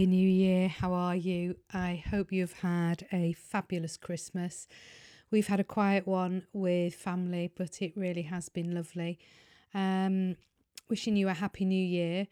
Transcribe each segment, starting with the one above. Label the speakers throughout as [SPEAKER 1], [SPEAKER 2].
[SPEAKER 1] Happy New Year. How are you? I hope you've had a fabulous Christmas. We've had a quiet one with family, but it really has been lovely. Um, wishing you a happy new year.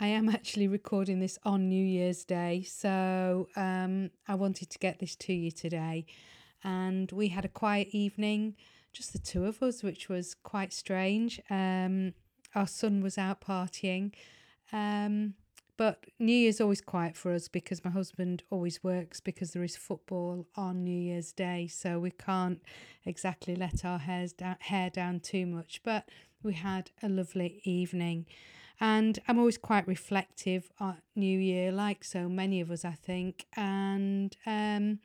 [SPEAKER 1] I am actually recording this on New Year's Day, so um, I wanted to get this to you today. And we had a quiet evening, just the two of us, which was quite strange. Um, our son was out partying. Um, but New Year's always quiet for us because my husband always works because there is football on New Year's Day, so we can't exactly let our hairs down, hair down too much. But we had a lovely evening, and I'm always quite reflective on New Year, like so many of us, I think. And um,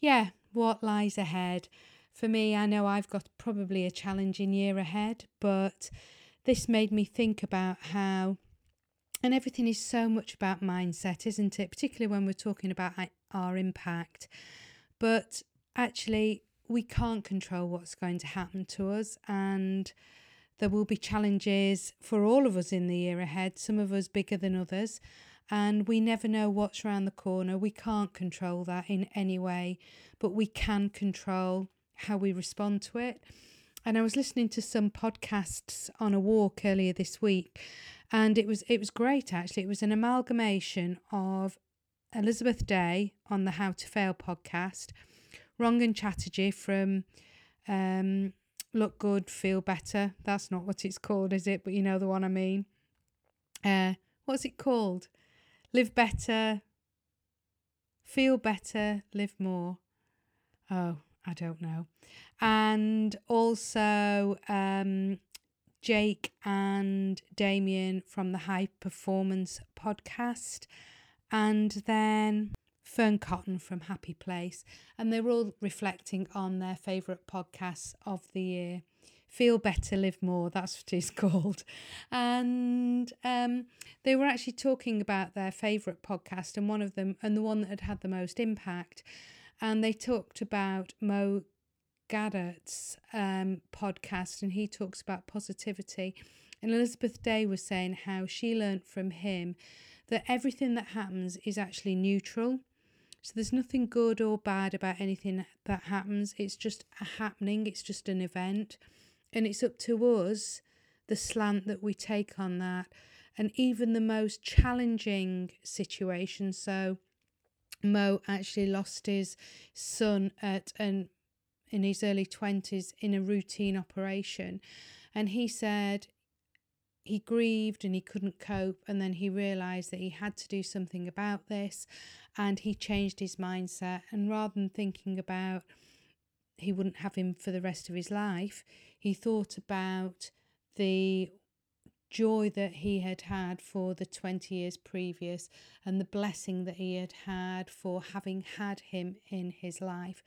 [SPEAKER 1] yeah, what lies ahead for me? I know I've got probably a challenging year ahead, but this made me think about how and everything is so much about mindset, isn't it? Particularly when we're talking about our impact. But actually, we can't control what's going to happen to us, and there will be challenges for all of us in the year ahead, some of us bigger than others. And we never know what's around the corner. We can't control that in any way, but we can control how we respond to it. And I was listening to some podcasts on a walk earlier this week, and it was it was great actually. It was an amalgamation of Elizabeth Day on the How to Fail podcast, Rangan Chatterjee from um, Look Good, Feel Better. That's not what it's called, is it? But you know the one I mean. Uh, what's it called? Live better, feel better, live more. Oh, I don't know. And also um, Jake and Damian from the High Performance podcast, and then Fearne Cotton from Happy Place. And they were all reflecting on their favourite podcasts of the year. Feel Better, Live More, that's what it's called. And um, they were actually talking about their favourite podcast and one of them, and the one that had had the most impact. And they talked about Mo Gawdat's um, podcast, and he talks about positivity. And Elizabeth Day was saying how she learnt from him that everything that happens is actually neutral. So there's nothing good or bad about anything that happens. It's just a happening, it's just an event. And it's up to us, the slant that we take on that. And even the most challenging situation. So Mo actually lost his son at an in his early 20s in a routine operation. And he said he grieved and he couldn't cope. And then he realised that he had to do something about this. And he changed his mindset. And rather than thinking about he wouldn't have him for the rest of his life, he thought about the joy that he had had for the 20 years previous and the blessing that he had had for having had him in his life.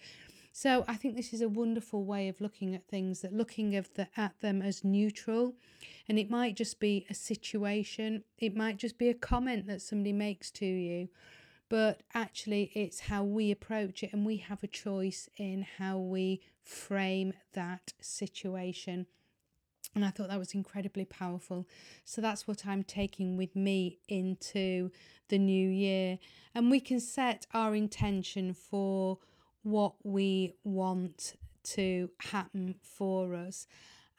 [SPEAKER 1] So I think this is a wonderful way of looking at things, that looking of the, at them as neutral. And it might just be a situation, it might just be a comment that somebody makes to you. But actually, it's how we approach it, and we have a choice in how we frame that situation. And I thought that was incredibly powerful. So that's what I'm taking with me into the new year. And we can set our intention for what we want to happen for us.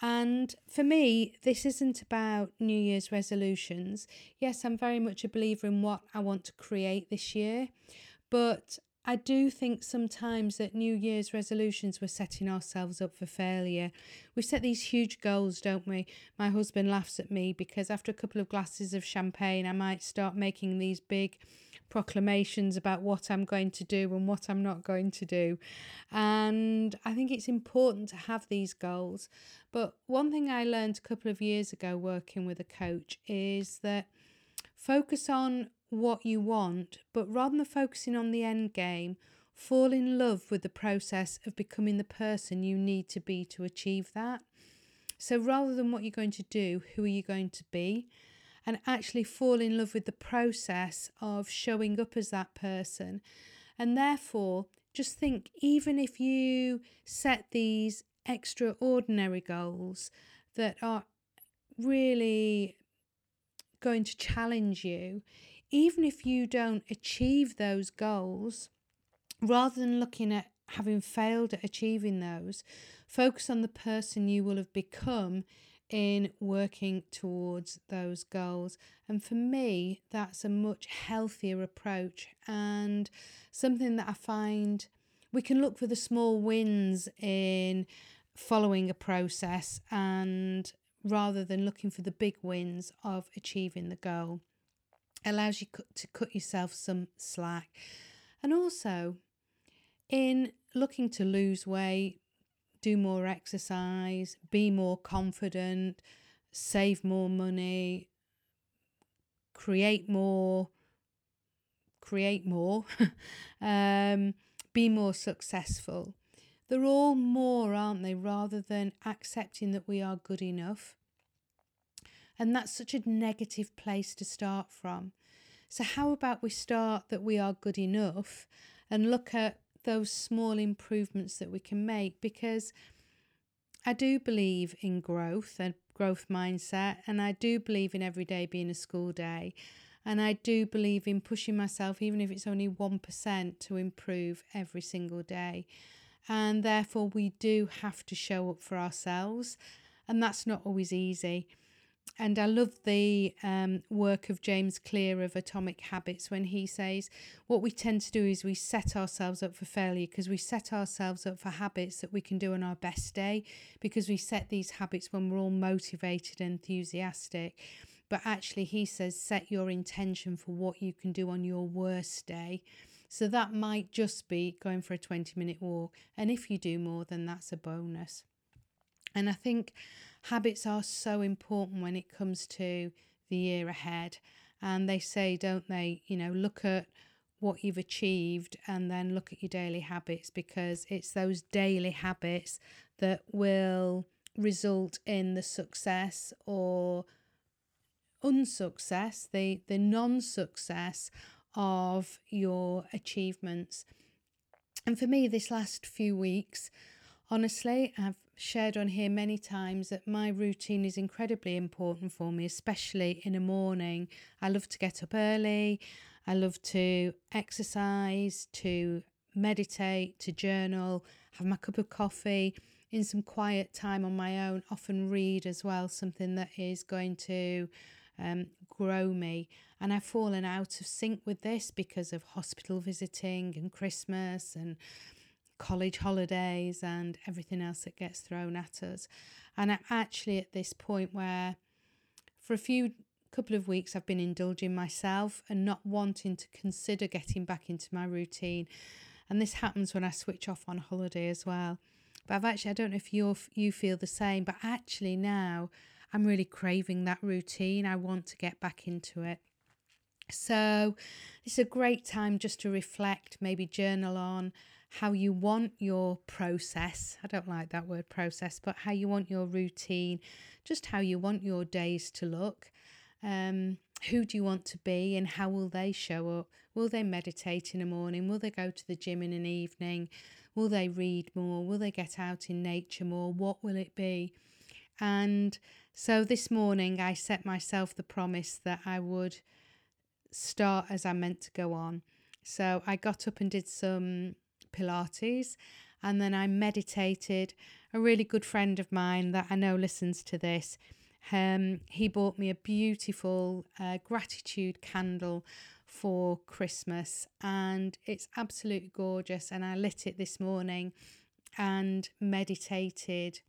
[SPEAKER 1] And for me, this isn't about New Year's resolutions. Yes, I'm very much a believer in what I want to create this year, but I do think sometimes that New Year's resolutions we're setting ourselves up for failure. We set these huge goals, don't we? My husband laughs at me because after a couple of glasses of champagne, I might start making these big proclamations about what I'm going to do and what I'm not going to do. And I think it's important to have these goals. But one thing I learned a couple of years ago working with a coach is that Focus on what you want, but rather than focusing on the end game, fall in love with the process of becoming the person you need to be to achieve that. So rather than what you're going to do, who are you going to be? And actually fall in love with the process of showing up as that person. And therefore, just think even if you set these extraordinary goals that are really going to challenge you, even if you don't achieve those goals, rather than looking at having failed at achieving those, focus on the person you will have become in working towards those goals. And for me, that's a much healthier approach and something that I find we can look for the small wins in following a process and rather than looking for the big wins of achieving the goal allows you to cut yourself some slack and also in looking to lose weight do more exercise be more confident save more money create more create more um, be more successful they're all more, aren't they, rather than accepting that we are good enough. And that's such a negative place to start from. So, how about we start that we are good enough and look at those small improvements that we can make? Because I do believe in growth and growth mindset, and I do believe in every day being a school day. And I do believe in pushing myself, even if it's only 1%, to improve every single day and therefore we do have to show up for ourselves, and that's not always easy. And I love the um, work of James Clear of Atomic Habits when he says what we tend to do is we set ourselves up for failure because we set ourselves up for habits that we can do on our best day because we set these habits when we're all motivated and enthusiastic. But actually, he says set your intention for what you can do on your worst day so that might just be going for a 20 minute walk. And if you do more, then that's a bonus. And I think habits are so important when it comes to the year ahead. And they say, don't they, you know, look at what you've achieved and then look at your daily habits because it's those daily habits that will result in the success or unsuccess, the, the non success of your achievements. And for me, this last few weeks, honestly, I've shared on here many times that my routine is incredibly important for me, especially in the morning. I love to get up early, I love to exercise, to meditate, to journal, have my cup of coffee. In some quiet time on my own, often read as well, something that is going to um, grow me. And I've fallen out of sync with this because of hospital visiting and Christmas and college holidays and everything else that gets thrown at us. And I'm actually at this point where, for a few couple of weeks, I've been indulging myself and not wanting to consider getting back into my routine. And this happens when I switch off on holiday as well. But I've actually, I don't know if you you feel the same, but actually now I'm really craving that routine. I want to get back into it. So, it's a great time just to reflect, maybe journal on how you want your process. I don't like that word process, but how you want your routine, just how you want your days to look. Um, who do you want to be and how will they show up? Will they meditate in the morning? Will they go to the gym in an evening? Will they read more? Will they get out in nature more? What will it be? And so this morning I set myself the promise that I would start as I meant to go on. So I got up and did some Pilates and then I meditated. A really good friend of mine that I know listens to this, um, he bought me a beautiful uh, gratitude candle for Christmas and it's absolutely gorgeous. And I lit it this morning and meditated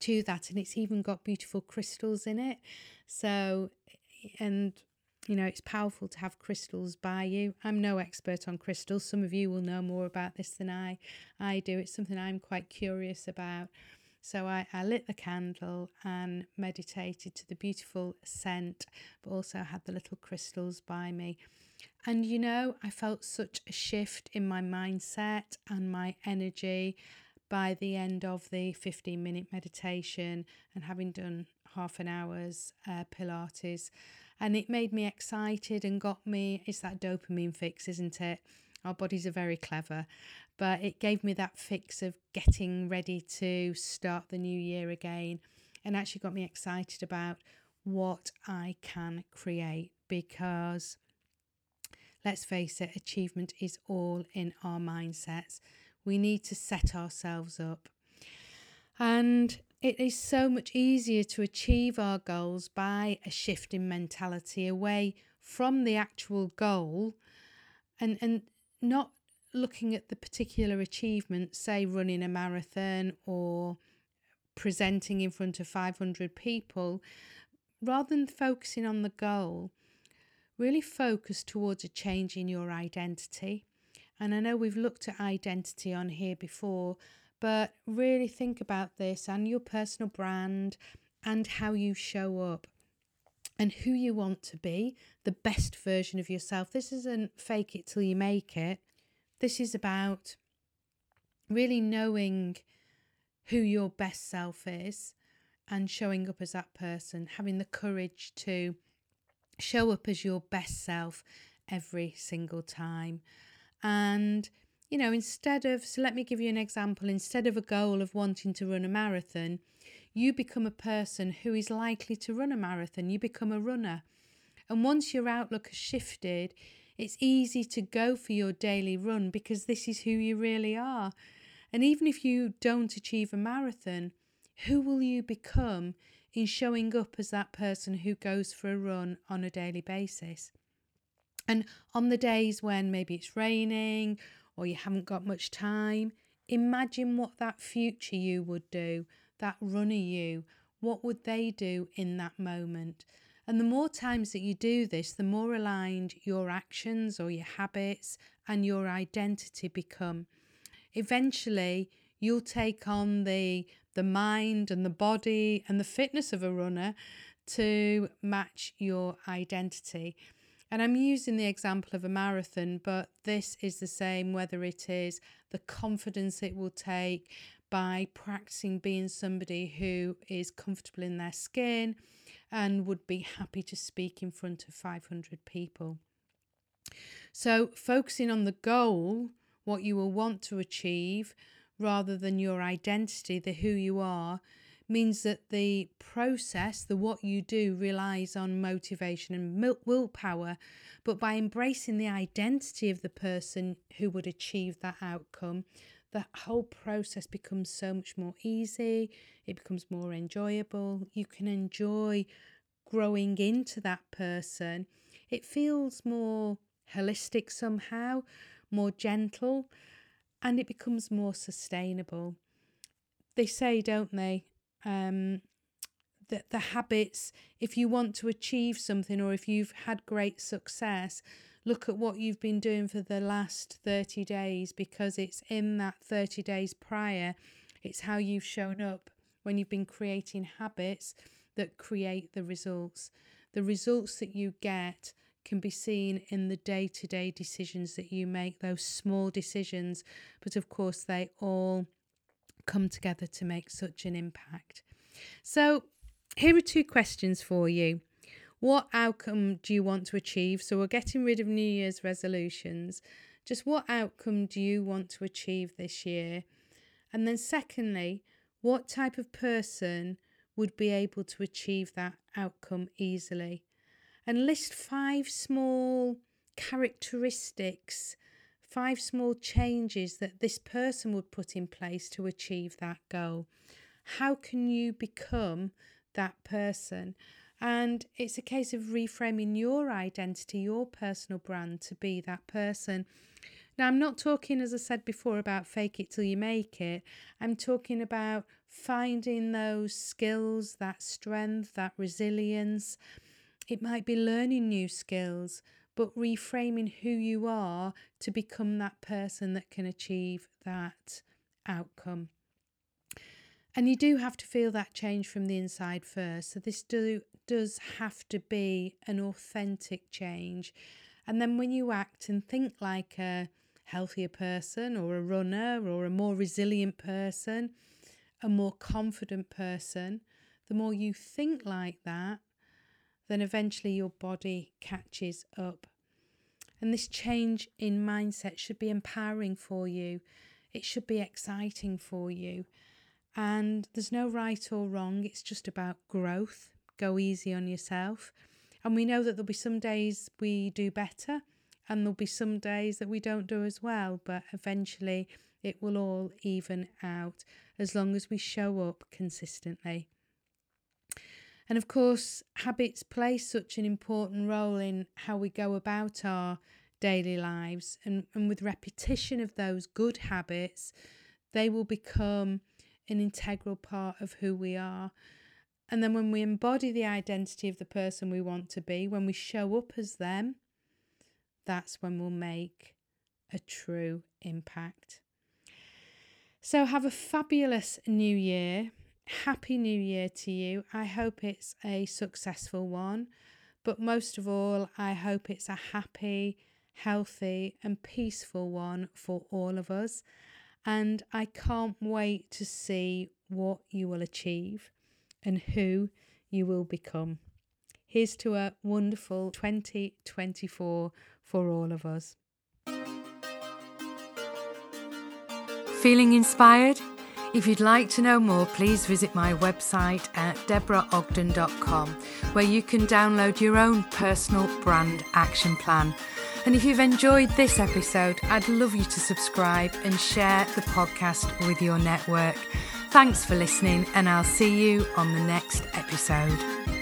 [SPEAKER 1] to that and it's even got beautiful crystals in it so and you know, it's powerful to have crystals by you. I'm no expert on crystals. Some of you will know more about this than I I do. It's something I'm quite curious about. So I, I lit the candle and meditated to the beautiful scent, but also had the little crystals by me. And you know, I felt such a shift in my mindset and my energy by the end of the 15 minute meditation and having done half an hour's uh, Pilates. And it made me excited and got me, it's that dopamine fix, isn't it? Our bodies are very clever, but it gave me that fix of getting ready to start the new year again and actually got me excited about what I can create because let's face it, achievement is all in our mindsets. We need to set ourselves up. And it is so much easier to achieve our goals by a shift in mentality away from the actual goal and, and not looking at the particular achievement, say running a marathon or presenting in front of 500 people, rather than focusing on the goal, really focus towards a change in your identity. And I know we've looked at identity on here before, but really think about this and your personal brand and how you show up and who you want to be, the best version of yourself. This isn't fake it till you make it. This is about really knowing who your best self is and showing up as that person, having the courage to show up as your best self every single time. And, you know, instead of, so let me give you an example, instead of a goal of wanting to run a marathon, you become a person who is likely to run a marathon. You become a runner. And once your outlook has shifted, it's easy to go for your daily run because this is who you really are. And even if you don't achieve a marathon, who will you become in showing up as that person who goes for a run on a daily basis? And on the days when maybe it's raining or you haven't got much time, imagine what that future you would do, that runner you, what would they do in that moment? And the more times that you do this, the more aligned your actions or your habits and your identity become. Eventually, you'll take on the the mind and the body and the fitness of a runner to match your identity. And I'm using the example of a marathon, but this is the same whether it is the confidence it will take by practicing being somebody who is comfortable in their skin and would be happy to speak in front of 500 people. So, focusing on the goal, what you will want to achieve, rather than your identity, the who you are, means that the process, the what you do, relies on motivation and willpower. But by embracing the identity of the person who would achieve that outcome, the whole process becomes so much more easy, it becomes more enjoyable. You can enjoy growing into that person. It feels more holistic somehow, more gentle, and it becomes more sustainable. They say, don't they? Um, that the habits, if you want to achieve something or if you've had great success, look at what you've been doing for the last 30 days because it's in that 30 days prior, it's how you've shown up when you've been creating habits that create the results. The results that you get can be seen in the day to day decisions that you make, those small decisions, but of course, they all come together to make such an impact. So, here are two questions for you. What outcome do you want to achieve? So, we're getting rid of New Year's resolutions. Just what outcome do you want to achieve this year? And then, secondly, what type of person would be able to achieve that outcome easily? and list five small characteristics, five small changes that this person would put in place to achieve that goal. How can you become that person? And it's a case of reframing your identity, your personal brand to be that person. Now, I'm not talking, as I said before, about fake it till you make it. I'm talking about finding those skills, that strength, that resilience, it might be learning new skills, but reframing who you are to become that person that can achieve that outcome. And you do have to feel that change from the inside first. So this do, does have to be an authentic change. And then when you act and think like a healthier person or a runner or a more resilient person, a more confident person, the more you think like that, then eventually your body catches up. And this change in mindset should be empowering for you. It should be exciting for you. And there's no right or wrong, it's just about growth. Go easy on yourself. And we know that there'll be some days we do better and there'll be some days that we don't do as well, but eventually it will all even out as long as we show up consistently. And of course, habits play such an important role in how we go about our daily lives. And, and with repetition of those good habits, they will become an integral part of who we are. And then when we embody the identity of the person we want to be, when we show up as them, that's when we'll make a true impact. So, have a fabulous new year. Happy New Year to you. I hope it's a successful one, but most of all, I hope it's a happy, healthy, and peaceful one for all of us. And I can't wait to see what you will achieve and who you will become. Here's to a wonderful 2024 for all of us.
[SPEAKER 2] Feeling inspired? If you'd like to know more, please visit my website at deborahogden.com, where you can download your own personal brand action plan. And if you've enjoyed this episode, I'd love you to subscribe and share the podcast with your network. Thanks for listening, and I'll see you on the next episode.